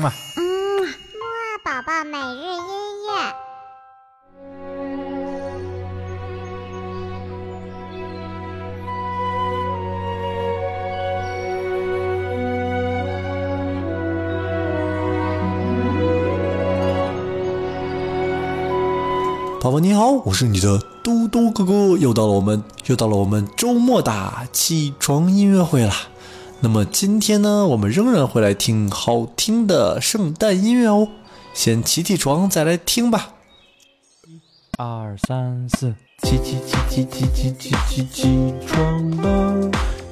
嘛。嗯，木二宝宝每日音乐。宝宝你好，我是你的嘟嘟哥哥，又到了我们又到了我们周末的起床音乐会啦。那么今天呢，我们仍然会来听好听的圣诞音乐哦。先起起床，再来听吧。二三四，起起起起起起起起起床了，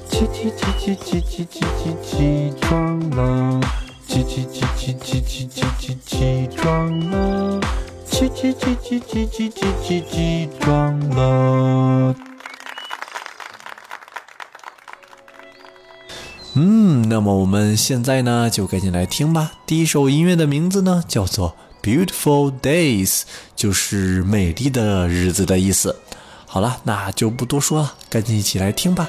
起起起起起起起起起床了，起起起起起起起起起床了，起起起起起起起起起床了。嗯，那么我们现在呢，就赶紧来听吧。第一首音乐的名字呢，叫做《Beautiful Days》，就是美丽的日子的意思。好了，那就不多说了，赶紧一起来听吧。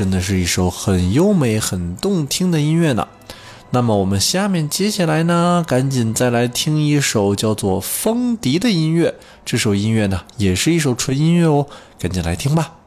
真的是一首很优美、很动听的音乐呢。那么我们下面接下来呢，赶紧再来听一首叫做《风笛》的音乐。这首音乐呢，也是一首纯音乐哦，赶紧来听吧。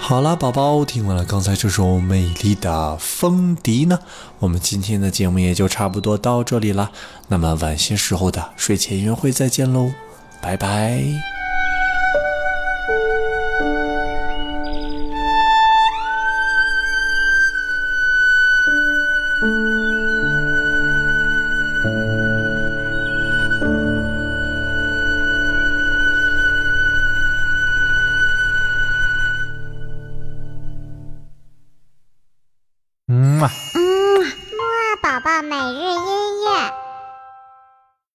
好啦宝宝听完了刚才这首美丽的风笛呢我们今天的节目也就差不多到这里啦那么晚些时候的睡前音乐会再见喽拜拜。